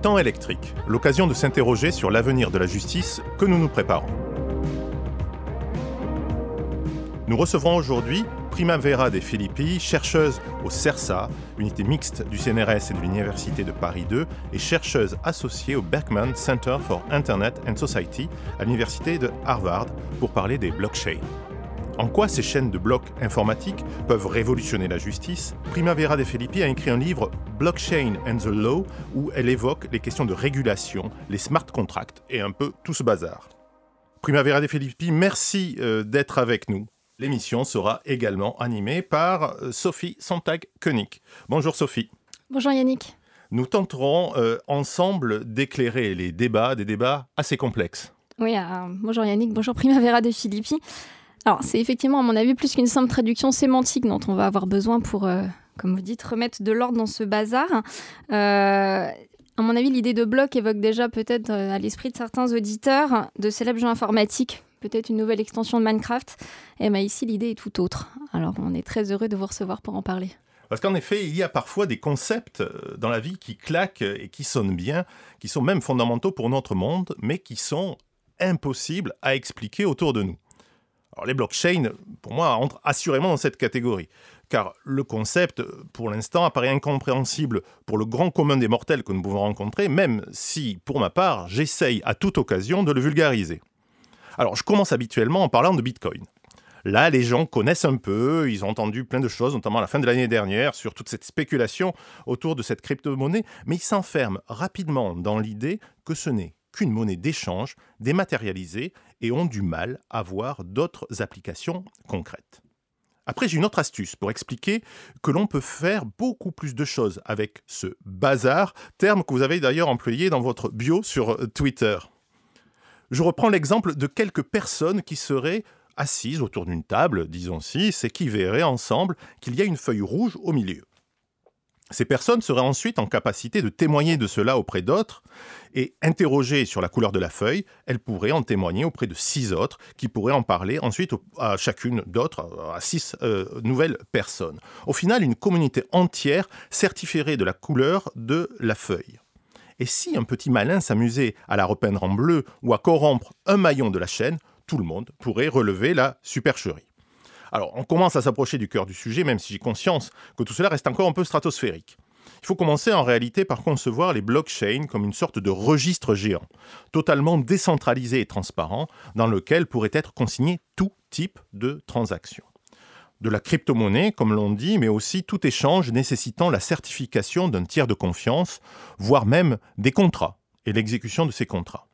temps électriques, l'occasion de s'interroger sur l'avenir de la justice que nous nous préparons. Nous recevrons aujourd'hui Primavera de Filippi, chercheuse au CERSA, unité mixte du CNRS et de l'Université de Paris 2, et chercheuse associée au Beckman Center for Internet and Society à l'Université de Harvard pour parler des blockchains. En quoi ces chaînes de blocs informatiques peuvent révolutionner la justice? Primavera de Filippi a écrit un livre Blockchain and the Law où elle évoque les questions de régulation, les smart contracts et un peu tout ce bazar. Primavera de Filippi, merci euh, d'être avec nous. L'émission sera également animée par euh, Sophie Sontag-Koenig. Bonjour Sophie. Bonjour Yannick. Nous tenterons euh, ensemble d'éclairer les débats, des débats assez complexes. Oui, euh, bonjour Yannick, bonjour Primavera de Filippi. Alors, c'est effectivement, à mon avis, plus qu'une simple traduction sémantique dont on va avoir besoin pour, comme vous dites, remettre de l'ordre dans ce bazar. à mon avis, l'idée de bloc évoque déjà peut-être à l'esprit de certains auditeurs de célèbres jeux informatiques peut-être une nouvelle extension de Minecraft. Et eh bien ici, l'idée est tout autre. Alors on est très heureux de vous recevoir pour en parler. Parce qu'en effet, il y a parfois des concepts euh, dans la vie qui claquent et qui sonnent bien, qui sont même fondamentaux pour notre monde, mais qui sont impossibles à expliquer autour de nous. Alors les blockchains, pour moi, entrent assurément dans cette catégorie, car le concept, pour l'instant, apparaît incompréhensible pour le grand commun des mortels que nous pouvons rencontrer, même si, pour ma part, j'essaye à toute occasion de le vulgariser. Alors, je commence habituellement en parlant de Bitcoin. Là, les gens connaissent un peu, ils ont entendu plein de choses, notamment à la fin de l'année dernière, sur toute cette spéculation autour de cette crypto-monnaie, mais ils s'enferment rapidement dans l'idée que ce n'est qu'une monnaie d'échange dématérialisée et ont du mal à voir d'autres applications concrètes. Après, j'ai une autre astuce pour expliquer que l'on peut faire beaucoup plus de choses avec ce bazar, terme que vous avez d'ailleurs employé dans votre bio sur Twitter. Je reprends l'exemple de quelques personnes qui seraient assises autour d'une table, disons six, et qui verraient ensemble qu'il y a une feuille rouge au milieu. Ces personnes seraient ensuite en capacité de témoigner de cela auprès d'autres, et interrogées sur la couleur de la feuille, elles pourraient en témoigner auprès de six autres, qui pourraient en parler ensuite à chacune d'autres, à six euh, nouvelles personnes. Au final, une communauté entière certifierait de la couleur de la feuille. Et si un petit malin s'amusait à la repeindre en bleu ou à corrompre un maillon de la chaîne, tout le monde pourrait relever la supercherie. Alors, on commence à s'approcher du cœur du sujet, même si j'ai conscience que tout cela reste encore un peu stratosphérique. Il faut commencer en réalité par concevoir les blockchains comme une sorte de registre géant, totalement décentralisé et transparent, dans lequel pourrait être consigné tout type de transactions de la crypto-monnaie, comme l'on dit, mais aussi tout échange nécessitant la certification d'un tiers de confiance, voire même des contrats et l'exécution de ces contrats.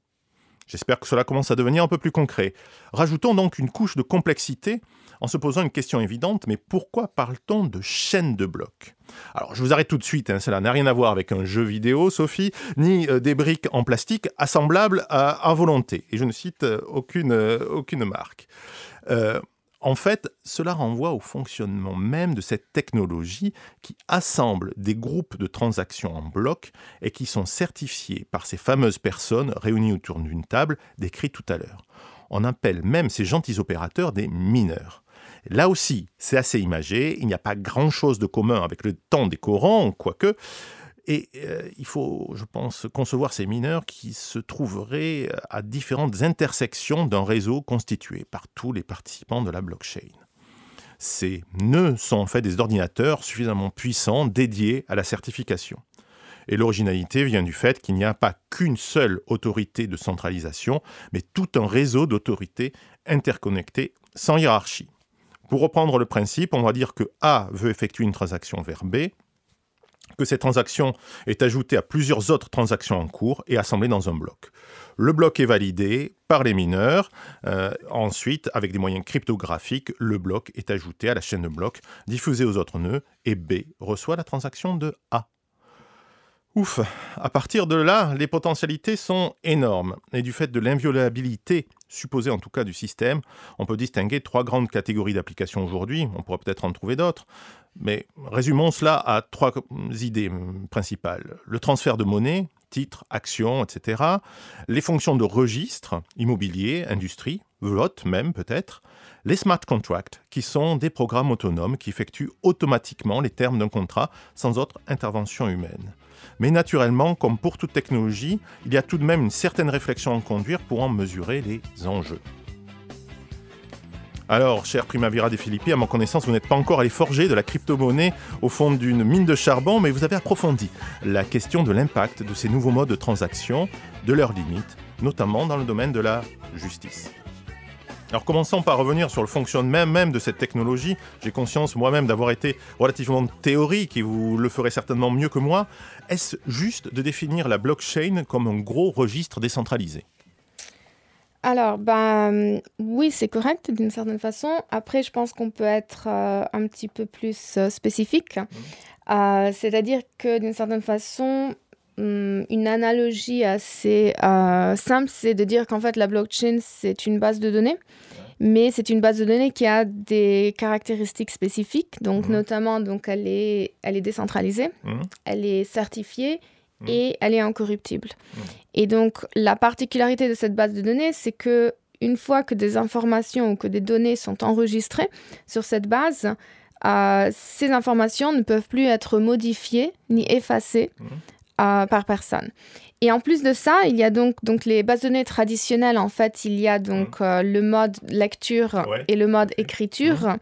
J'espère que cela commence à devenir un peu plus concret. Rajoutons donc une couche de complexité en se posant une question évidente, mais pourquoi parle-t-on de chaîne de blocs? Alors je vous arrête tout de suite, hein, cela n'a rien à voir avec un jeu vidéo, Sophie, ni euh, des briques en plastique assemblables à, volonté. Et je ne cite euh, euh, aucune marque. En fait, cela renvoie au fonctionnement même de cette technologie qui assemble des groupes de transactions en bloc et qui sont certifiés par ces fameuses personnes réunies autour d'une table décrite tout à l'heure. On appelle même ces gentils opérateurs des mineurs. Là aussi, c'est assez imagé, il n'y a pas grand-chose de commun avec le temps des Corans, quoique, et euh, il faut, je pense, concevoir ces mineurs qui se trouveraient euh, à différentes intersections d'un réseau constitué par tous les participants de la blockchain. Ces nœuds sont en fait des ordinateurs suffisamment puissants dédiés à la certification. Et l'originalité vient du fait qu'il n'y a pas qu'une seule autorité de centralisation, mais tout un réseau d'autorités interconnectées sans hiérarchie. Pour reprendre le principe, on va dire que A veut effectuer une transaction vers B, que cette transaction est ajoutée à plusieurs autres transactions en cours et assemblée dans un bloc. Le bloc est validé par les mineurs. Euh, ensuite, avec des moyens cryptographiques, le bloc est ajouté à la chaîne de blocs, diffusée aux autres nœuds, et B reçoit la transaction de A. Ouf, à partir de là, les potentialités sont énormes. Et du fait de l'inviolabilité supposée en tout cas du système, on peut distinguer trois grandes catégories d'applications aujourd'hui. On pourrait peut-être en trouver d'autres. Mais résumons cela à trois idées principales. Le transfert de monnaie, titres, actions, etc. Les fonctions de registre, immobilier, industrie, vote même peut-être. Les smart contracts, qui sont des programmes autonomes qui effectuent automatiquement les termes d'un contrat sans autre intervention humaine. Mais naturellement, comme pour toute technologie, il y a tout de même une certaine réflexion à conduire pour en mesurer les enjeux. Alors, cher Primavera des Philippi, à ma connaissance, vous n'êtes pas encore allé forger de la crypto-monnaie au fond d'une mine de charbon, mais vous avez approfondi la question de l'impact de ces nouveaux modes de transaction, de leurs limites, notamment dans le domaine de la justice. Alors commençons par revenir sur le fonctionnement même de cette technologie. J'ai conscience moi-même d'avoir été relativement théorique et vous le ferez certainement mieux que moi. Est-ce juste de définir la blockchain comme un gros registre décentralisé? Alors, ben, oui, c'est correct d'une certaine façon. Après, je pense qu'on peut être euh, un petit peu plus euh, spécifique. Mmh. Euh, c'est-à-dire que d'une certaine façon, hmm, une analogie assez simple, c'est de dire qu'en fait, la blockchain, c'est une base de données mais c'est une base de données qui a des caractéristiques spécifiques. Donc, mmh. notamment, donc, elle, est, elle est décentralisée, mmh. elle est certifiée Mm. et elle est incorruptible. Mm. Et donc, la particularité de cette base de données, c'est que une fois que des informations ou que des données sont enregistrées sur cette base, euh, ces informations ne peuvent plus être modifiées ni effacées mm. euh, par personne. Et en plus de ça, il y a donc, donc les bases de données traditionnelles. En fait, il y a donc mmh. euh, le mode lecture et le mode écriture. Mmh.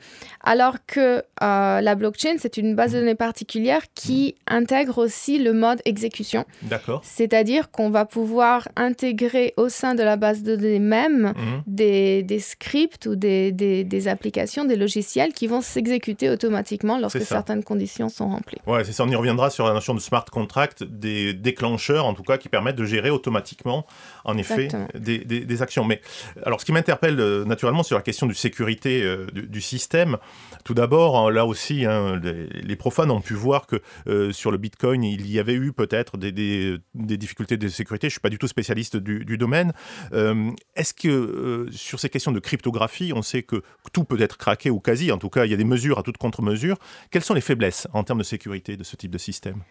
Alors que euh, la blockchain, c'est une base de mmh. données particulière qui intègre aussi le mode exécution. D'accord. C'est-à-dire qu'on va pouvoir intégrer au sein de la base de données même des, des, scripts ou des, des, des, applications, des logiciels qui vont s'exécuter automatiquement lorsque certaines conditions sont remplies. Ouais, c'est ça. On y reviendra sur la notion de smart contract, des déclencheurs en tout cas qui permettent de gérer automatiquement, en effet, des, actions. Mais alors, ce qui m'interpelle euh, naturellement sur la question de sécurité euh, du, système, tout d'abord, hein, là aussi, hein, les, profanes ont pu voir que euh, sur le Bitcoin, il y avait eu peut-être des, difficultés de sécurité. Je ne suis pas du tout spécialiste du, domaine. Est-ce que sur ces questions de cryptographie, on sait que tout peut être craqué ou quasi, en tout cas, il y a des mesures à toute contre-mesure. Quelles sont les faiblesses en termes de sécurité de ce type de système?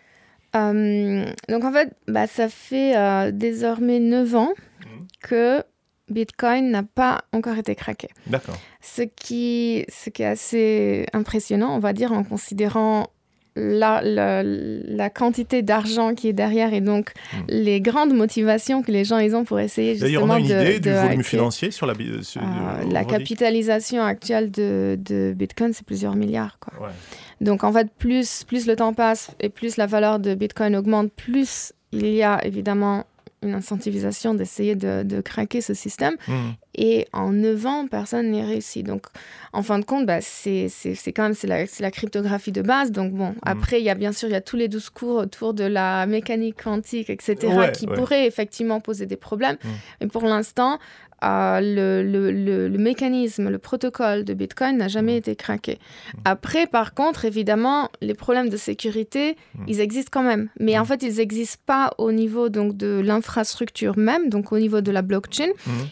Donc en fait, bah, ça fait euh, désormais 9 ans mhm. que Bitcoin n'a pas encore été craqué. D'accord. Ce qui, ce qui est assez impressionnant, on va dire, en considérant la, la, quantité d'argent qui est derrière et donc mhm. les grandes motivations que les gens ils ont pour essayer justement on a une de, idée du volume financier sur la sur, euh, La capitalisation actuelle de, de Bitcoin, c'est plusieurs milliards. Quoi. Ouais. Donc en fait, plus, plus le temps passe et plus la valeur de Bitcoin augmente, plus il y a évidemment une incentivisation d'essayer de, craquer ce système. Mmh. Et en 9 ans, personne n'y réussi. Donc, en fin de compte, bah, c'est quand même la, la, cryptographie de base. Donc, bon, mmh. après, il y a bien sûr, il y a tous les discours autour de la mécanique quantique, etc., qui pourraient effectivement poser des problèmes. Mmh. Mais pour l'instant, le, le, le, mécanisme, le protocole de Bitcoin n'a jamais mmh. été craqué. Après, par contre, évidemment, les problèmes de sécurité, ils existent quand même. Mais en fait, ils n'existent pas au niveau donc, de l'infrastructure même, donc au niveau de la blockchain.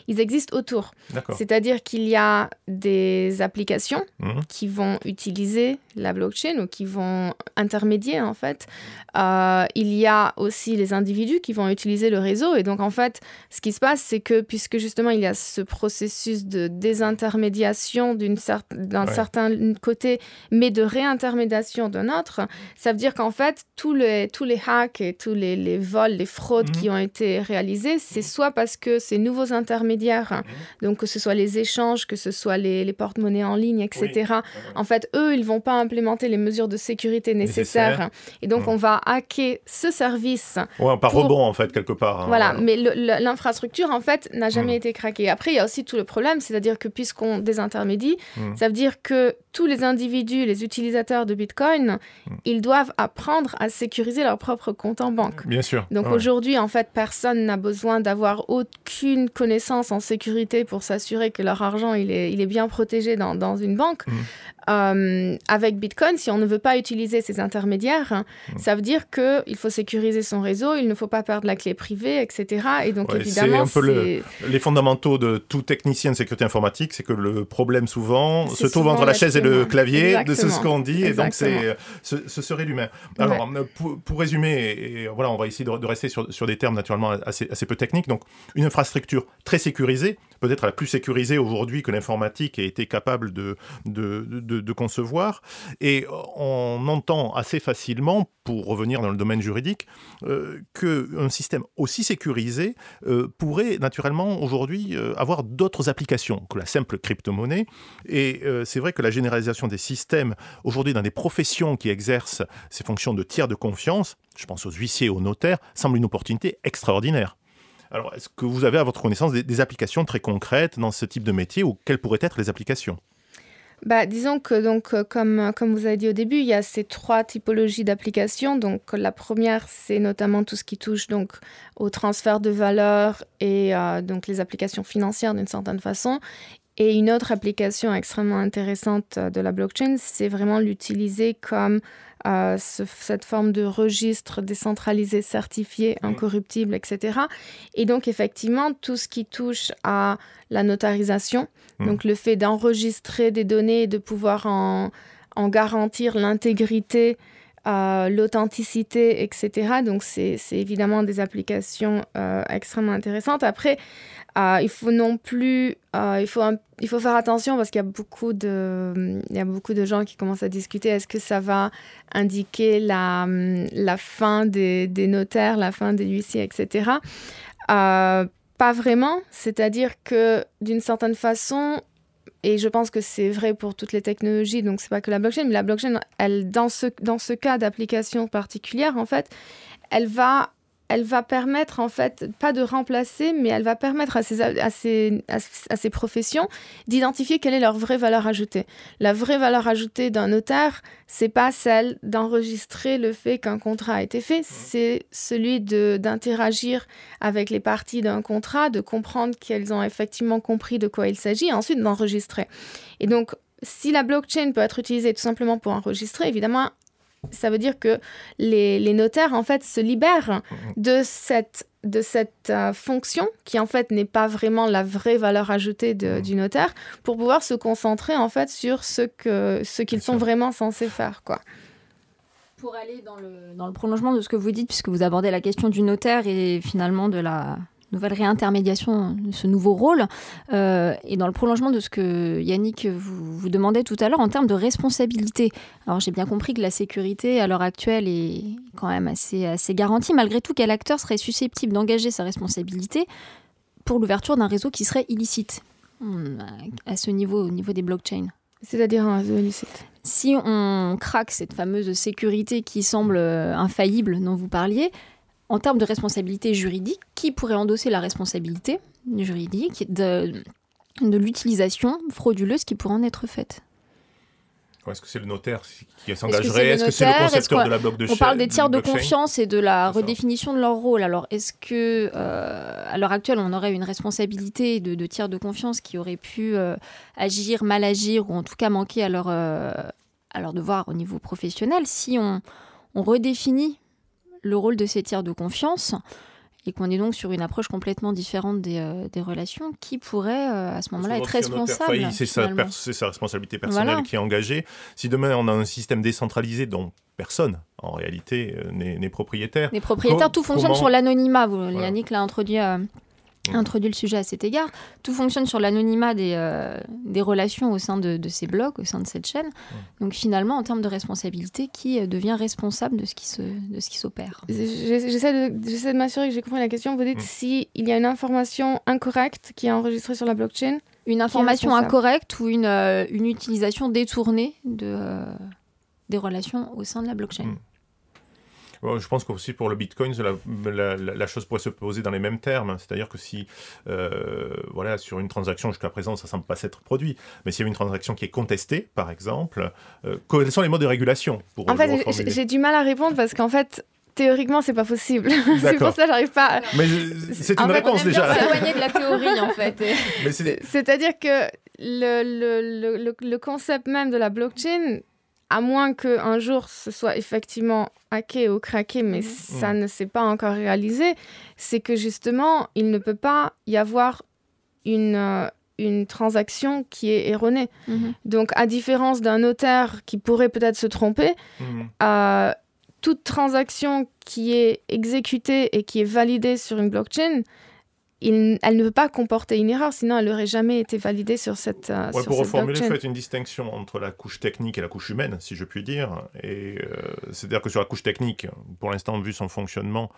Ils existent autour. C'est-à-dire qu'il y a des applications qui vont utiliser la blockchain ou qui vont intermédier, en fait. Euh, il y a aussi les individus qui vont utiliser le réseau. Et donc, en fait, ce qui se passe, c'est que puisque justement, il y a ce processus de désintermédiation d'un certain côté, mais de réintermédiation d'un autre, ça veut dire qu'en fait, tous les, tous les hacks et tous les, les vols, les fraudes qui mhm. ont été réalisés, c'est mhm. soit parce que ces nouveaux intermédiaires, mhm. Donc que ce soit les échanges, que ce soit les, les porte-monnaies en ligne, etc., en fait, eux, ils vont pas implémenter les mesures de sécurité nécessaires. Et donc, on va hacker ce service. Ouais, par rebond, en fait, quelque part. Hein, voilà, mais l'infrastructure, en fait, n'a jamais été craquée. Après, il y a aussi tout le problème, c'est-à-dire que puisqu'on désintermédie, mmh. ça veut dire que tous les individus, les utilisateurs de Bitcoin, ils doivent apprendre à sécuriser leur propre compte en banque. Bien sûr. Donc aujourd'hui, en fait, personne n'a besoin d'avoir aucune connaissance en sécurité pour s'assurer que leur argent il est, il est bien protégé dans, une banque. Mmh. Euh, avec Bitcoin, si on ne veut pas utiliser ces intermédiaires, hmm. ça veut dire qu'il faut sécuriser son réseau, il ne faut pas perdre la clé privée, etc. Et donc, évidemment, c'est un peu les fondamentaux de tout technicien de sécurité informatique, c'est que le problème souvent se trouve entre la chaise et le clavier, de ce qu'on dit, et donc c'est ce, serait l'humain. Alors, pour, résumer, et, voilà, on va essayer de, rester sur, sur, des termes naturellement assez, assez peu techniques. Donc, une infrastructure très sécurisée, peut-être la plus sécurisée aujourd'hui que l'informatique ait été capable de, de, de, concevoir. Et on entend assez facilement, pour revenir dans le domaine juridique, euh, qu'un système aussi sécurisé euh, pourrait naturellement aujourd'hui euh, avoir d'autres applications que la simple crypto-monnaie. Et c'est vrai que la généralisation des systèmes aujourd'hui dans des professions qui exercent ces fonctions de tiers de confiance, je pense aux huissiers, aux notaires, semble une opportunité extraordinaire. Alors, est-ce que vous avez à votre connaissance des, applications très concrètes dans ce type de métier ou quelles pourraient être les applications? Bah, disons que donc euh, comme, comme vous avez dit au début, il y a ces trois typologies d'applications. Donc la première, c'est notamment tout ce qui touche donc au transfert de valeur et euh, donc les applications financières d'une certaine façon. Et une autre application extrêmement intéressante euh, de la blockchain, c'est vraiment l'utiliser comme cette forme de registre décentralisé, certifié, mmh. incorruptible, etc. Et donc, effectivement, tout ce qui touche à la notarisation, mmh. donc le fait d'enregistrer des données et de pouvoir en, garantir l'intégrité, euh, l'authenticité, etc. Donc, c'est évidemment des applications euh, extrêmement intéressantes. Après, euh, il faut non plus, euh, il, faut il faut faire attention parce qu'il y a beaucoup de, il y a beaucoup de gens qui commencent à discuter. Est-ce que ça va indiquer la, la fin des, notaires, la fin des huissiers, etc. Euh, pas vraiment. C'est-à-dire que d'une certaine façon, et je pense que c'est vrai pour toutes les technologies, donc c'est pas que la blockchain, mais la blockchain, elle, dans ce, dans ce cas d'application particulière, en fait, elle va elle va permettre, en fait, pas de remplacer, mais elle va permettre à ces, à ces, à ces professions d'identifier quelle est leur vraie valeur ajoutée. La vraie valeur ajoutée d'un notaire, c'est pas celle d'enregistrer le fait qu'un contrat a été fait, c'est celui d'interagir avec les parties d'un contrat, de comprendre qu'elles ont effectivement compris de quoi il s'agit, et ensuite d'enregistrer. Et donc, si la blockchain peut être utilisée tout simplement pour enregistrer, évidemment, ça veut dire que les, notaires, en fait, se libèrent de cette, de cette euh, fonction qui, en fait, n'est pas vraiment la vraie valeur ajoutée du notaire pour pouvoir se concentrer, en fait, sur ce qu'ils ce qu'ils sont vraiment censés faire, quoi. Pour aller dans le, dans le prolongement de ce que vous dites, puisque vous abordez la question du notaire et finalement de la, nouvelle réintermédiation, ce nouveau rôle. Euh, et dans le prolongement de ce que Yannick vous, vous demandait tout à l'heure en termes de responsabilité. Alors j'ai bien compris que la sécurité à l'heure actuelle est quand même assez, assez garantie. Malgré tout, quel acteur serait susceptible d'engager sa responsabilité pour l'ouverture d'un réseau qui serait illicite hmm, à ce niveau, au niveau des blockchains c'est-à-dire un réseau illicite Si on craque cette fameuse sécurité qui semble infaillible dont vous parliez, en termes de responsabilité juridique, qui pourrait endosser la responsabilité juridique de, de l'utilisation frauduleuse qui pourrait en être faite est-ce que c'est le notaire qui s'engagerait Est-ce que c'est le concepteur de la blockchain On parle des tiers de confiance et de la redéfinition de leur rôle? Alors, est-ce que, euh, à l'heure actuelle, on aurait une responsabilité de, tiers de confiance qui aurait pu euh, agir, mal agir, ou en tout cas manquer à leur, euh, à leur devoir au niveau professionnel Si on, on redéfinit le rôle de ces tiers de confiance et qu'on est donc sur une approche complètement différente des, euh, relations, qui pourrait euh, à ce moment-là être responsable C'est sa, sa, responsabilité personnelle qui est engagée. Si demain on a un système décentralisé dont personne en réalité euh, n'est propriétaire. Les propriétaires, tout fonctionne sur l'anonymat. Yannick l'a introduit introduit le sujet à cet égard. Tout fonctionne sur l'anonymat des, euh, des relations au sein de, ces blocs, au sein de cette chaîne. Donc finalement, en termes de responsabilité, qui euh, devient responsable de ce qui se, de ce qui s'opère? J'essaie de, de m'assurer que j'ai compris la question. Vous dites mm. s'il y a une information incorrecte qui est enregistrée sur la blockchain Une information incorrecte ou une, euh, une utilisation détournée de, des relations au sein de la blockchain? Je pense qu'aussi pour le Bitcoin, la, la, chose pourrait se poser dans les mêmes termes. C'est-à-dire que si, euh, voilà, sur une transaction jusqu'à présent, ça ne semble pas s'être produit, mais s'il y a une transaction qui est contestée, par exemple, euh, quels sont les modes de régulation pour, En fait, j'ai du mal à répondre parce qu'en fait, théoriquement, c'est pas possible. c'est pour ça que j'arrive pas. À... Mais c'est une réponse déjà. éloigné de la théorie en fait. C'est-à-dire que le, le, le, le, concept même de la blockchain, à moins qu'un jour ce soit effectivement hacké ou craqué, mais mhm. ça ne s'est pas encore réalisé, c'est que justement, il ne peut pas y avoir une, euh, une transaction qui est erronée. Mhm. Donc, à différence d'un notaire qui pourrait peut-être se tromper, mhm. euh, toute transaction qui est exécutée et qui est validée sur une blockchain, elle ne peut pas comporter une erreur, sinon elle n'aurait jamais été validée sur cette. Euh, pour reformuler, faites une distinction entre la couche technique et la couche humaine, si je puis dire. Et c'est-à-dire que sur la couche technique, pour l'instant, vu son fonctionnement,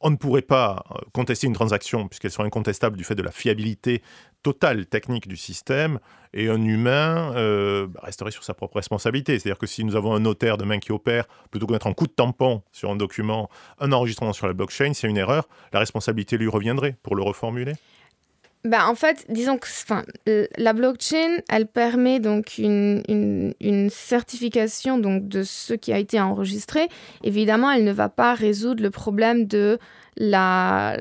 on ne pourrait pas euh, contester une transaction puisqu'elle serait incontestable du fait de la fiabilité totale technique du système et un humain euh, bah, resterait sur sa propre responsabilité. C'est-à-dire que si nous avons un notaire demain qui opère, plutôt que mettre un coup de tampon sur un document, un enregistrement sur la blockchain, s'il y a une erreur, la responsabilité lui reviendrait pour le reformuler bah, en fait, disons que la blockchain, elle permet donc une, une, certification donc, de ce qui a été enregistré. Évidemment, elle ne va pas résoudre le problème de la...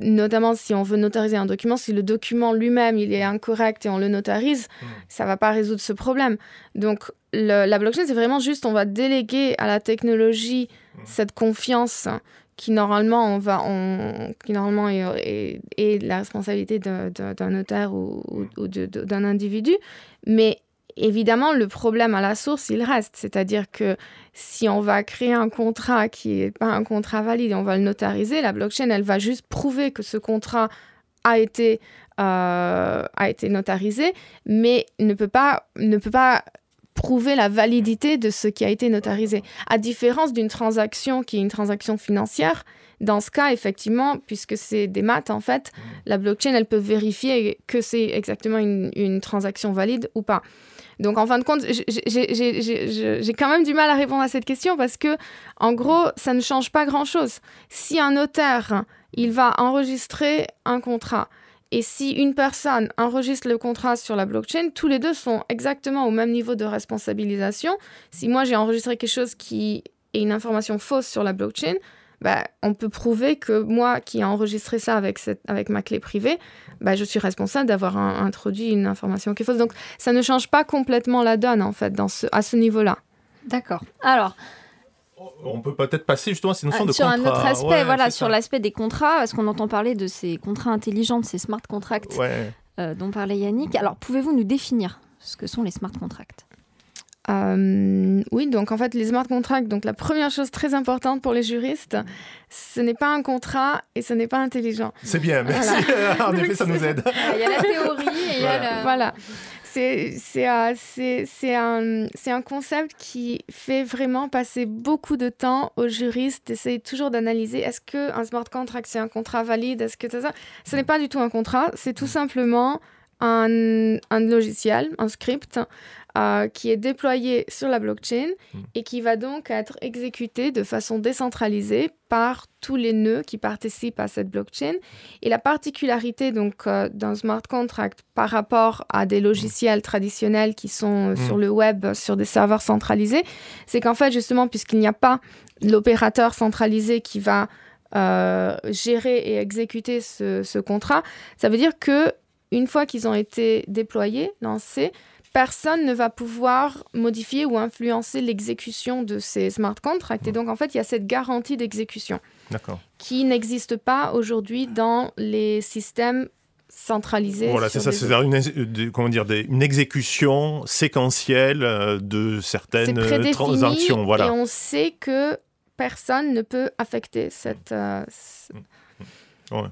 Notamment si on veut notariser un document, si le document lui-même il est incorrect et on le notarise, ça hmm. ça va pas résoudre ce problème. Donc, la blockchain, c'est vraiment juste, on va déléguer à la technologie hmm. cette confiance qui normalement, on va, qui normalement est, la responsabilité d'un notaire ou, d'un individu. Mais évidemment, le problème à la source, il reste. C'est-à-dire que si on va créer un contrat qui n'est pas un contrat valide on va le notariser, la blockchain, elle va juste prouver que ce contrat a été, euh, a été notarisé, mais ne peut pas, ne peut pas prouver la validité de ce qui a été notarisé. À différence d'une transaction qui est une transaction financière, dans ce cas, effectivement, puisque c'est des maths, en fait, mmh. la blockchain, elle peut vérifier que c'est exactement une, transaction valide ou pas. Donc, en fin de compte, j'ai quand même du mal à répondre à cette question parce que, en gros, ça ne change pas grand-chose. Si un notaire, il va enregistrer un contrat, et si une personne enregistre le contrat sur la blockchain, tous les deux sont exactement au même niveau de responsabilisation. Si moi j'ai enregistré quelque chose qui est une information fausse sur la blockchain, bah, on peut prouver que moi qui ai enregistré ça avec, cette, avec ma clé privée, bah, je suis responsable d'avoir introduit une information qui est fausse. Donc ça ne change pas complètement la donne en fait dans ce, à ce niveau-là. D'accord. Alors, on peut peut-être passer justement à ces notions ah, de sur un autre aspect, voilà, sur l'aspect des contrats, parce qu'on entend parler de ces contrats intelligents, de ces smart contracts euh, dont parlait Yannick. Alors, pouvez-vous nous définir ce que sont les smart contracts? Euh, oui, donc en fait, les smart contracts, donc la première chose très importante pour les juristes, ce n'est pas un contrat et ce n'est pas intelligent. C'est bien, merci. en effet, ça nous aide. Il y a la théorie et il y a Voilà c'est un, un, concept qui fait vraiment passer beaucoup de temps aux juristes. D'essayer toujours d'analyser est-ce qu'un smart contract c'est un contrat valide? Est-ce que ça Ce n'est pas du tout un contrat, c'est tout simplement un, un, logiciel, un script euh, qui est déployé sur la blockchain hmm. et qui va donc être exécuté de façon décentralisée par tous les nœuds qui participent à cette blockchain. Et la particularité donc euh, d'un smart contract par rapport à des logiciels traditionnels qui sont euh, hmm. sur le web, sur des serveurs centralisés, c'est qu'en fait justement puisqu'il n'y a pas l'opérateur centralisé qui va gérer et exécuter ce, ce, contrat, ça veut dire que une fois qu'ils ont été déployés, lancés, personne ne va pouvoir modifier ou influencer l'exécution de ces smart contracts. Et donc, en fait, il y a cette garantie d'exécution qui n'existe pas aujourd'hui dans les systèmes centralisés. Voilà, c'est ça, c'est une, comment dire, une exécution séquentielle euh, de certaines transactions. Voilà. Et on sait que personne ne peut affecter cette. Euh, ouais.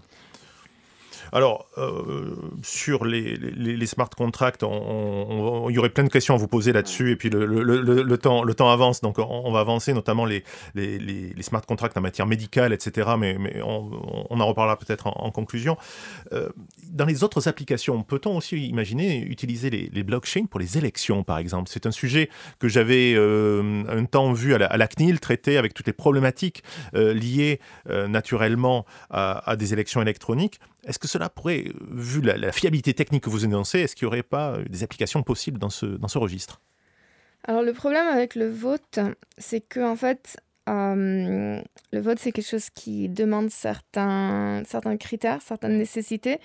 Alors, euh, sur les, les, smart contracts, il y aurait plein de questions à vous poser là-dessus, et puis le, le, temps, le temps avance, donc on, va avancer, notamment les, les, smart contracts en matière médicale, etc., mais, mais on, en reparlera peut-être en, conclusion. Euh, dans les autres applications, peut-on aussi imaginer utiliser les, blockchains pour les élections, par exemple? C'est un sujet que j'avais euh, un temps vu à la, CNIL traiter avec toutes les problématiques liées naturellement à, à des élections électroniques. Est-ce que cela pourrait, vu la, fiabilité technique que vous énoncez, est-ce qu'il n'y aurait pas des applications possibles dans ce, dans ce registre? Alors le problème avec le vote, c'est que en fait, euh, le vote c'est quelque chose qui demande certains, certains critères, certaines nécessités.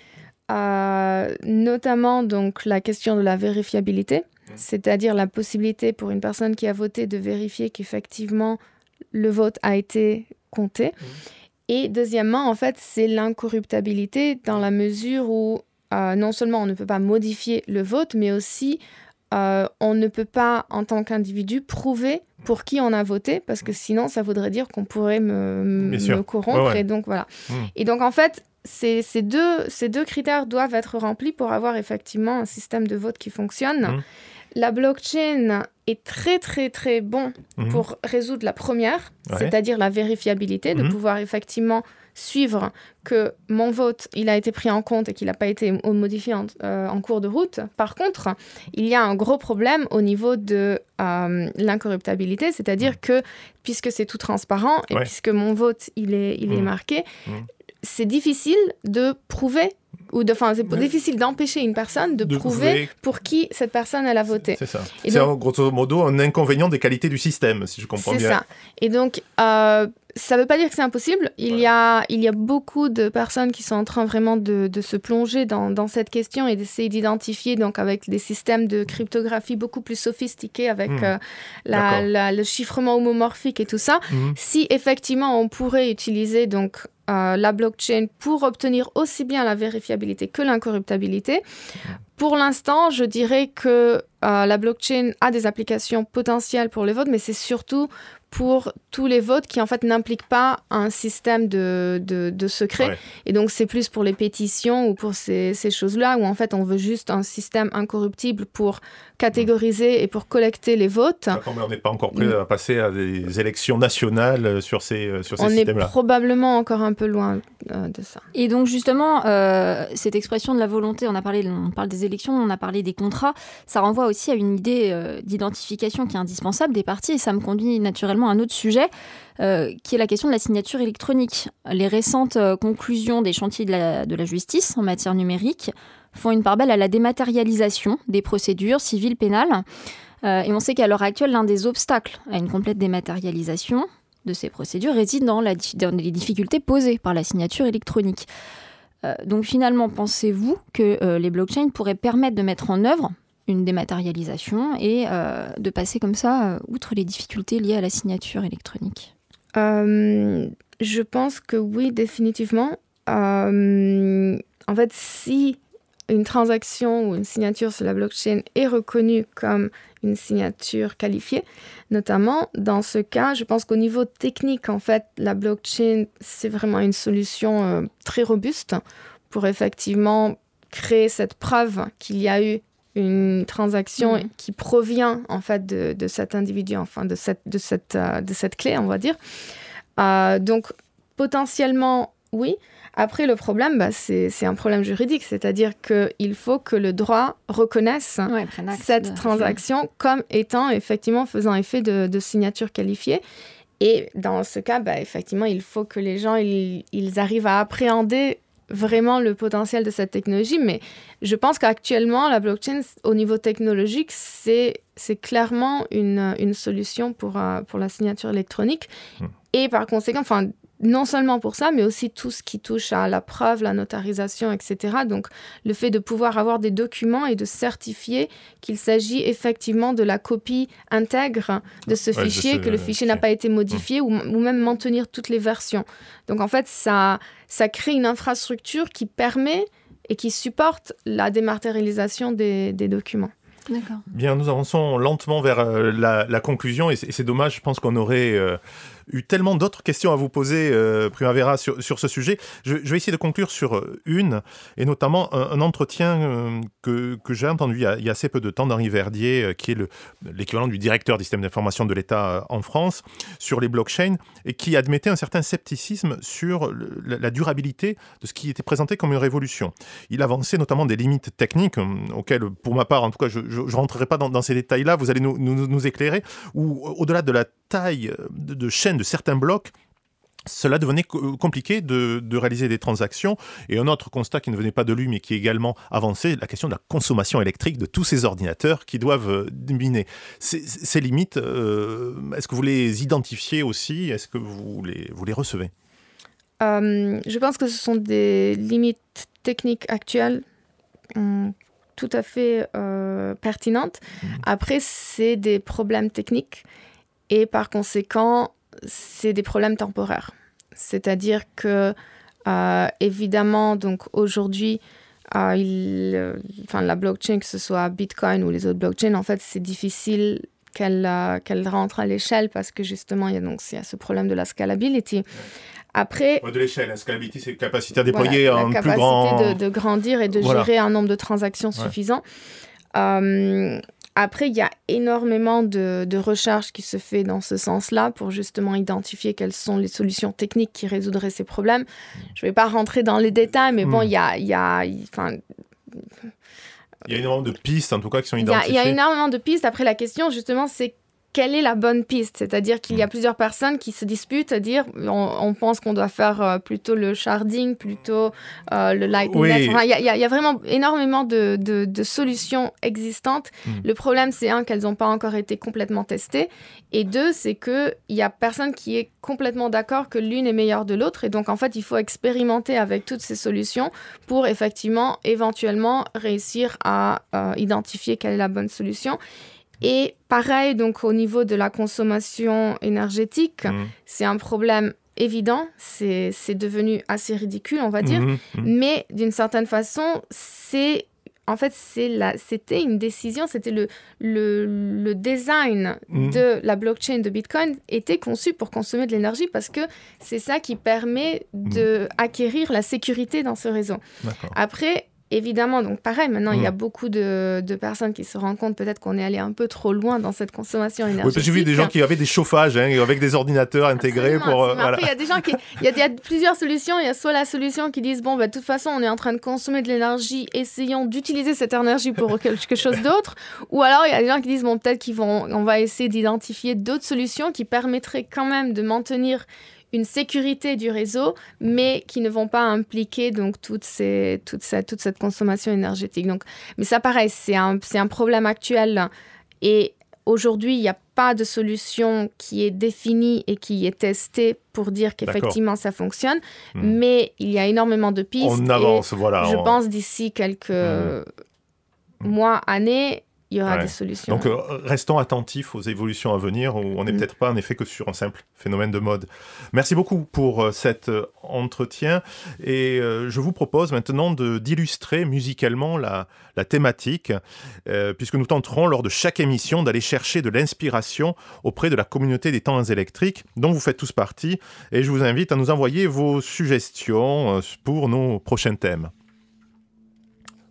notamment donc la question de la vérifiabilité, mmh. c'est-à-dire la possibilité pour une personne qui a voté de vérifier qu'effectivement le vote a été compté. Mmh. Et deuxièmement, en fait, c'est l'incorruptabilité dans la mesure où euh, non seulement on ne peut pas modifier le vote, mais aussi euh, on ne peut pas, en tant qu'individu, prouver pour qui on a voté, parce que sinon, ça voudrait dire qu'on pourrait me, corrompre. Et donc, voilà. Mmh. Et donc, en fait, ces, deux, ces deux critères doivent être remplis pour avoir effectivement un système de vote qui fonctionne. Mmh. La blockchain est très très très bon mmh. pour résoudre la première, c'est-à-dire la vérifiabilité, de pouvoir effectivement suivre que mon vote, il a été pris en compte et qu'il n'a pas été modifié euh, en, cours de route. Par contre, il y a un gros problème au niveau de euh, l'incorruptabilité, c'est-à-dire mm. que puisque c'est tout transparent et puisque mon vote, il est, il est marqué, c'est difficile de prouver ou de, enfin, c'est difficile d'empêcher une personne de, prouver pour qui cette personne elle a voté. C'est ça. C'est grosso modo un inconvénient des qualités du système, si je comprends bien. C'est ça. Et donc, euh, ça ne veut pas dire que c'est impossible. Il, y a, il y a beaucoup de personnes qui sont en train vraiment de, de se plonger dans, dans, cette question et d'essayer d'identifier, donc avec des systèmes de cryptographie beaucoup plus sophistiqués, avec hmm. euh, la, le chiffrement homomorphique et tout ça, hmm. si effectivement on pourrait utiliser donc euh, la blockchain pour obtenir aussi bien la vérifiabilité que l'incorruptibilité. Pour l'instant, je dirais que euh, la blockchain a des applications potentielles pour les votes, mais c'est surtout pour tous les votes qui en fait n'impliquent pas un système de, de, secret. Et donc c'est plus pour les pétitions ou pour ces, ces choses-là où en fait on veut juste un système incorruptible pour catégoriser et pour collecter les votes. on n'est pas encore prêt à passer à des élections nationales euh, sur ces, euh, sur ces on systèmes-là. On est probablement encore un peu loin euh, de ça. Et donc justement, cette expression de la volonté, on a parlé, on parle des élections, on a parlé des contrats, ça renvoie aussi à une idée d'identification qui est indispensable des partis et ça me conduit naturellement un autre sujet. qui est la question de la signature électronique. Les récentes conclusions des chantiers de la, de la justice en matière numérique font une part belle à la dématérialisation des procédures civiles pénales. Euh, et on sait qu'à l'heure actuelle, l'un des obstacles à une complète dématérialisation de ces procédures réside dans, la, les difficultés posées par la signature électronique. Euh, donc finalement, pensez-vous que euh, les blockchains pourraient permettre de mettre en œuvre une dématérialisation et de passer comme ça outre les difficultés liées à la signature électronique Je pense que oui, définitivement. en fait, si une transaction ou une signature sur la blockchain est reconnue comme une signature qualifiée. Notamment, dans ce cas, je pense qu'au niveau technique, en fait, la blockchain, c'est vraiment une solution euh, très robuste pour effectivement créer cette preuve qu'il y a eu une transaction mmh. qui provient en fait de, cet individu, enfin de cette, de cette, euh, de cette clé, on va dire. Euh, donc potentiellement, oui. Après, le problème, bah, c'est un problème juridique, c'est-à-dire qu'il faut que le droit reconnaisse cette transaction comme étant effectivement faisant effet de, signature qualifiée. Et dans ce cas, bah, effectivement, il faut que les gens ils, arrivent à appréhender vraiment le potentiel de cette technologie. Mais je pense qu'actuellement, la blockchain, au niveau technologique, c'est clairement une, une solution pour, euh, pour la signature électronique. Hmm. Et par conséquent, enfin, non seulement pour ça, mais aussi tout ce qui touche à la preuve, la notarisation, etc. Donc le fait de pouvoir avoir des documents et de certifier qu'il s'agit effectivement de la copie intègre de ce fichier, que le fichier n'a pas été modifié, ou, même maintenir toutes les versions. Donc en fait, ça, ça crée une infrastructure qui permet et qui supporte la dématérialisation des, documents. Bien, nous avançons lentement vers euh, la, conclusion et c'est dommage, je pense qu'on aurait... Euh, eu tellement d'autres questions à vous poser, euh, Primavera, sur, sur, ce sujet. Je, vais essayer de conclure sur euh, une, et notamment un, entretien euh, que, que j'ai entendu il y, a, assez peu de temps d'Henri Verdier, qui est l'équivalent du directeur du système d'information de l'État en France, sur les blockchains, et qui admettait un certain scepticisme sur la, durabilité de ce qui était présenté comme une révolution. Il avançait notamment des limites techniques, auxquelles, pour ma part, en tout cas, je ne rentrerai pas dans, ces détails-là, vous allez nous, nous, nous éclairer, ou au-delà de la taille de, de chaîne de certains blocs, cela devenait compliqué de, réaliser des transactions. Et un autre constat qui ne venait pas de lui, mais qui est également avancé, la question de la consommation électrique de tous ces ordinateurs qui doivent euh, miner. Ces, limites, euh, est-ce que vous les identifiez aussi? Est-ce que vous les, vous les recevez? Euh, Je pense que ce sont des limites techniques actuelles sont tout à fait euh, pertinentes. Mmh. Après, c'est des problèmes techniques et par conséquent, c'est des problèmes temporaires. C'est-à-dire que, euh, évidemment, donc aujourd'hui, euh, enfin, la blockchain, que ce soit Bitcoin ou les autres blockchains, en fait, c'est difficile qu'elle qu'elle rentre à l'échelle parce que justement, il y, a donc, il y a ce problème de la scalability. Après, de l'échelle, la scalability, c'est la capacité à déployer un plus grand... La capacité de, grandir et de gérer un nombre de transactions suffisant. Après, il y a énormément de, de recherches qui se fait dans ce sens-là pour justement identifier quelles sont les solutions techniques qui résoudraient ces problèmes. Je ne vais pas rentrer dans les détails, mais bon, hmm. il y a... Y a il y a énormément de pistes, en tout cas, qui sont identifiées. Il y, a énormément de pistes. Après, la question, justement, c'est quelle est la bonne piste? C'est-à-dire qu'il y a mm. plusieurs personnes qui se disputent à dire on, pense qu'on doit faire euh, plutôt le sharding, plutôt euh, le lightning il y, a vraiment énormément de, de, solutions existantes. Mm. Le problème, c'est un, qu'elles n'ont pas encore été complètement testées. Et deux, c'est qu'il n'y a personne qui est complètement d'accord que l'une est meilleure de l'autre. Et donc, en fait, il faut expérimenter avec toutes ces solutions pour effectivement, éventuellement, réussir à euh, identifier quelle est la bonne solution. Et pareil, donc au niveau de la consommation énergétique, mmh. c'est un problème évident, c'est devenu assez ridicule, on va dire, mmh, mmh. mais d'une certaine façon, c'est en fait, c'était une décision, c'était le, le, le, design de la blockchain de Bitcoin était conçu pour consommer de l'énergie parce que c'est ça qui permet d'acquérir la sécurité dans ce réseau. Après, Évidemment, donc pareil, maintenant, il y a mm. beaucoup de, personnes qui se rendent compte peut-être qu'on est allé un peu trop loin dans cette consommation énergétique. Oui, j'ai vu des gens qui avaient des chauffages hein, avec des ordinateurs intégrés pour... Euh, après, il y a des gens qui... Il y, a, plusieurs solutions. Il y a soit la solution qui disent, bon, bah, de toute façon, on est en train de consommer de l'énergie, essayons d'utiliser cette énergie pour quelque chose d'autre. Ou alors, il y a des gens qui disent, bon, peut-être qu'on on va essayer d'identifier d'autres solutions qui permettraient quand même de maintenir une sécurité du réseau, mais qui ne vont pas impliquer donc toute, ces, toute, cette, toute cette consommation énergétique. Donc, mais ça, pareil, c'est un, un problème actuel. Et aujourd'hui, il n'y a pas de solution qui est définie et qui est testée pour dire qu'effectivement ça fonctionne, hmm. mais il y a énormément de pistes. On avance, voilà. Je pense d'ici quelques hmm. mois, années, il y aura des solutions. Donc, euh, restons attentifs aux évolutions à venir, où on n'est mm. peut-être pas en effet que sur un simple phénomène de mode. Merci beaucoup pour euh, cet euh, entretien. Et je vous propose maintenant d'illustrer musicalement la, la thématique, puisque nous tenterons lors de chaque émission d'aller chercher de l'inspiration auprès de la communauté des temps électriques, dont vous faites tous partie. Et je vous invite à nous envoyer vos suggestions pour nos prochains thèmes.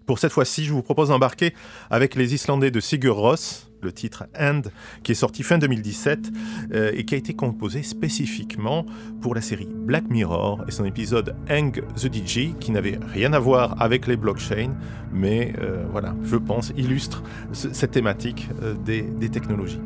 Pour cette fois-ci, je vous propose d'embarquer avec les Islandais de Sigur Ross, le titre End, qui est sorti fin 2017 euh, et qui a été composé spécifiquement pour la série Black Mirror et son épisode Hang the DJ, qui n'avait rien à voir avec les blockchains, mais euh, voilà, je pense, illustre cette thématique euh, des technologies.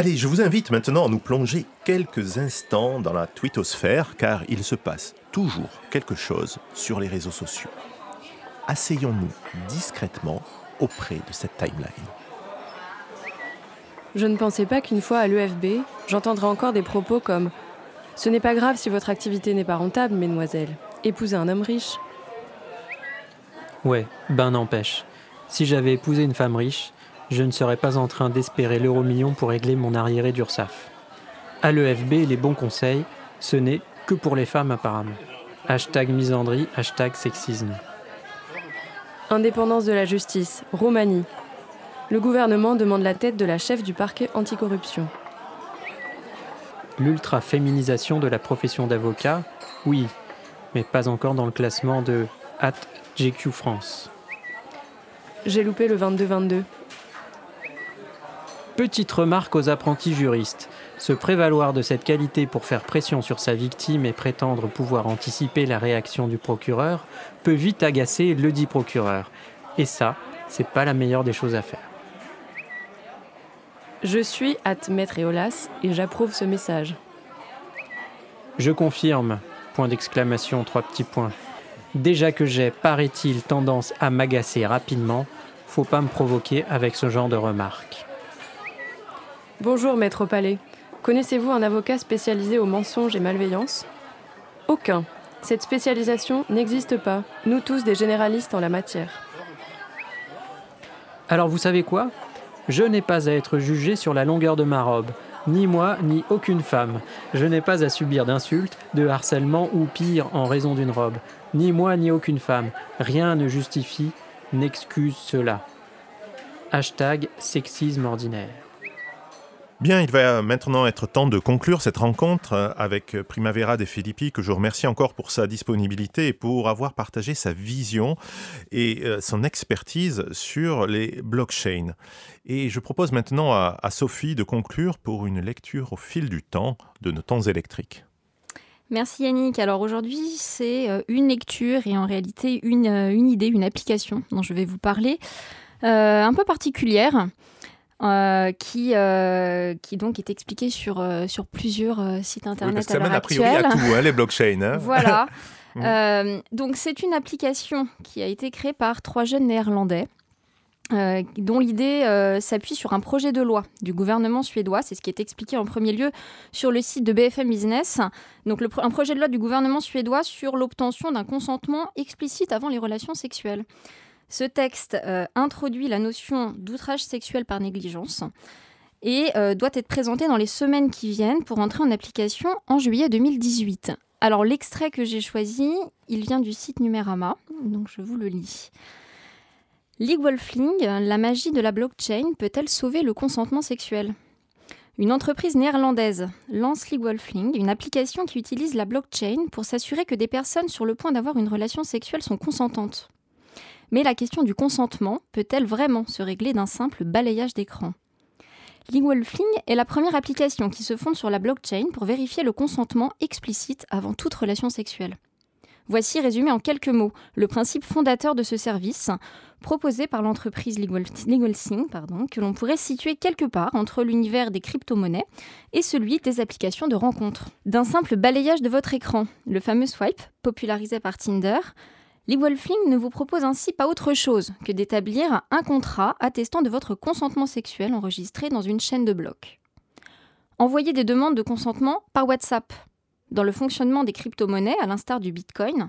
Allez, je vous invite maintenant à nous plonger quelques instants dans la twittosphère, car il se passe toujours quelque chose sur les réseaux sociaux. Asseyons-nous discrètement auprès de cette timeline. Je ne pensais pas qu'une fois à l'EFB, j'entendrais encore des propos comme Ce n'est pas grave si votre activité n'est pas rentable, mesdemoiselles. Épousez un homme riche. Ouais, ben n'empêche. Si j'avais épousé une femme riche, je ne serais pas en train d'espérer l'euro million pour régler mon arriéré d'URSAF. À l'EFB, les bons conseils, ce n'est que pour les femmes apparemment. Hashtag misandrie, hashtag sexisme. Indépendance de la justice, Roumanie. Le gouvernement demande la tête de la chef du parquet anticorruption. L'ultra-féminisation de la profession d'avocat, oui, mais pas encore dans le classement de at GQ France. J'ai loupé le 22-22. Petite remarque aux apprentis juristes. Se prévaloir de cette qualité pour faire pression sur sa victime et prétendre pouvoir anticiper la réaction du procureur peut vite agacer le dit procureur. Et ça, c'est pas la meilleure des choses à faire. Je suis at Maître Eolas et j'approuve ce message. Je confirme. Point d'exclamation, trois petits points. Déjà que j'ai, paraît-il, tendance à m'agacer rapidement, faut pas me provoquer avec ce genre de remarques. Bonjour, maître Palais. Connaissez-vous un avocat spécialisé aux mensonges et malveillances Aucun. Cette spécialisation n'existe pas. Nous tous des généralistes en la matière. Alors vous savez quoi? Je n'ai pas à être jugé sur la longueur de ma robe. Ni moi, ni aucune femme. Je n'ai pas à subir d'insultes, de harcèlement ou pire en raison d'une robe. Ni moi, ni aucune femme. Rien ne justifie, n'excuse cela. Hashtag sexisme ordinaire. Bien, il va maintenant être temps de conclure cette rencontre euh, avec Primavera de Filippi, que je remercie encore pour sa disponibilité et pour avoir partagé sa vision et euh, son expertise sur les blockchains. Et je propose maintenant à, Sophie de conclure pour une lecture au fil du temps de nos temps électriques. Merci Yannick. Alors aujourd'hui, c'est euh, une lecture et en réalité une, idée, une application dont je vais vous parler, un peu particulière. Euh, qui, euh, qui donc est expliqué sur, euh, sur plusieurs sites internet oui, à l'heure actuelle. A priori à tout, hein, les blockchains. Hein. voilà. Donc c'est une application qui a été créée par trois jeunes néerlandais. dont l'idée s'appuie sur un projet de loi du gouvernement suédois. C'est ce qui est expliqué en premier lieu sur le site de BFM Business. Donc, le, un projet de loi du gouvernement suédois sur l'obtention d'un consentement explicite avant les relations sexuelles. Ce texte euh, introduit la notion d'outrage sexuel par négligence et euh, doit être présenté dans les semaines qui viennent pour entrer en application en juillet 2018. Alors l'extrait que j'ai choisi, il vient du site Numérama, donc je vous le lis. Wolfling, la magie de la blockchain peut-elle sauver le consentement sexuel? Une entreprise néerlandaise lance Wolfling, une application qui utilise la blockchain pour s'assurer que des personnes sur le point d'avoir une relation sexuelle sont consentantes. Mais la question du consentement peut-elle vraiment se régler d'un simple balayage d'écran? LegalFling est la première application qui se fonde sur la blockchain pour vérifier le consentement explicite avant toute relation sexuelle. Voici résumé en quelques mots le principe fondateur de ce service, proposé par l'entreprise LegalSync, que l'on pourrait situer quelque part entre l'univers des crypto-monnaies et celui des applications de rencontres. D'un simple balayage de votre écran, le fameux swipe, popularisé par Tinder, Wolfling ne vous propose ainsi pas autre chose que d'établir un contrat attestant de votre consentement sexuel enregistré dans une chaîne de blocs. Envoyez des demandes de consentement par WhatsApp. Dans le fonctionnement des crypto-monnaies, à l'instar du Bitcoin,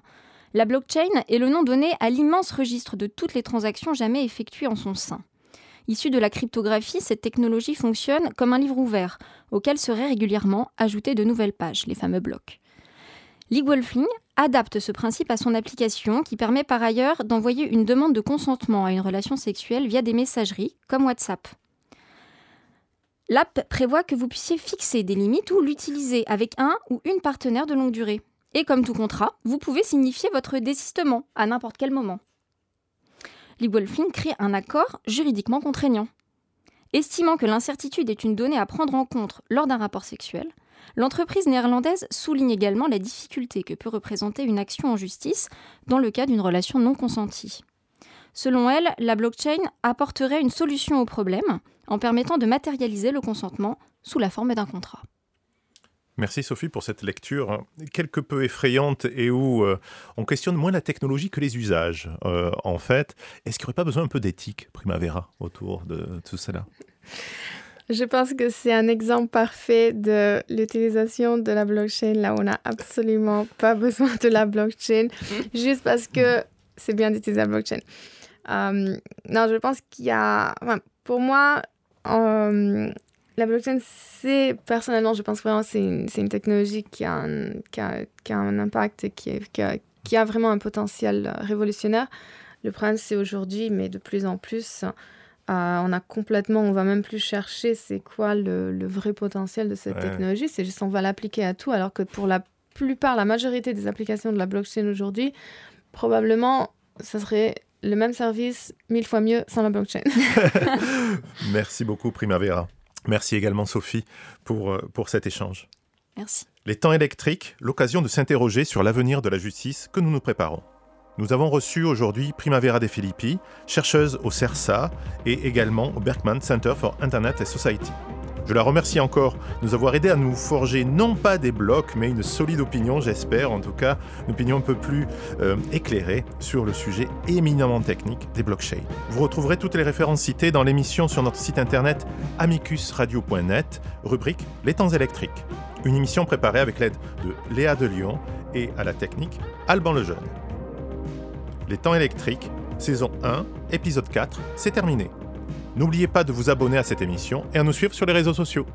la blockchain est le nom donné à l'immense registre de toutes les transactions jamais effectuées en son sein. Issue de la cryptographie, cette technologie fonctionne comme un livre ouvert, auquel seraient régulièrement ajoutées de nouvelles pages, les fameux blocs. LegalFling adapte ce principe à son application qui permet par ailleurs d'envoyer une demande de consentement à une relation sexuelle via des messageries comme WhatsApp. L'app prévoit que vous puissiez fixer des limites ou l'utiliser avec un ou une partenaire de longue durée. Et comme tout contrat, vous pouvez signifier votre désistement à n'importe quel moment. LegalFling crée un accord juridiquement contraignant. Estimant que l'incertitude est une donnée à prendre en compte lors d'un rapport sexuel, L'entreprise néerlandaise souligne également la difficulté que peut représenter une action en justice dans le cas d'une relation non consentie. Selon elle, la blockchain apporterait une solution au problème en permettant de matérialiser le consentement sous la forme d'un contrat. Merci Sophie pour cette lecture hein, quelque peu effrayante et où euh, on questionne moins la technologie que les usages. Euh, en fait, est-ce qu'il n'y aurait pas besoin un peu d'éthique, Primavera, autour de tout cela? Je pense que c'est un exemple parfait de l'utilisation de la blockchain là où on n'a absolument pas besoin de la blockchain, juste parce que c'est bien d'utiliser la blockchain. Euh, non, je pense qu'il y a... pour moi, la blockchain, c'est personnellement, je pense vraiment c'est une, une, technologie qui a un, qui a, qui a un impact, qui, qui, a, qui, a, vraiment un potentiel révolutionnaire. Le problème, c'est aujourd'hui, mais de plus en plus, euh, on a complètement, on va même plus chercher c'est quoi le, le, vrai potentiel de cette technologie. C'est juste on va l'appliquer à tout, alors que pour la plupart, la majorité des applications de la blockchain aujourd'hui, probablement, ça serait le même service mille fois mieux sans la blockchain. Merci beaucoup, Primavera. Merci également Sophie pour, euh, pour cet échange. Merci. Les temps électriques, l'occasion de s'interroger sur l'avenir de la justice que nous nous préparons. Nous avons reçu aujourd'hui Primavera De Filippi, chercheuse au CERSA et également au Berkman Center for Internet and Society. Je la remercie encore de nous avoir aidé à nous forger non pas des blocs, mais une solide opinion, j'espère, en tout cas, une opinion un peu plus euh, éclairée sur le sujet éminemment technique des blockchains. Vous retrouverez toutes les références citées dans l'émission sur notre site internet amicusradio.net, rubrique Les temps électriques. Une émission préparée avec l'aide de Léa de Lyon et à la technique Alban Lejeune. Les temps électriques, saison 1, épisode 4, c'est terminé. N'oubliez pas de vous abonner à cette émission et à nous suivre sur les réseaux sociaux.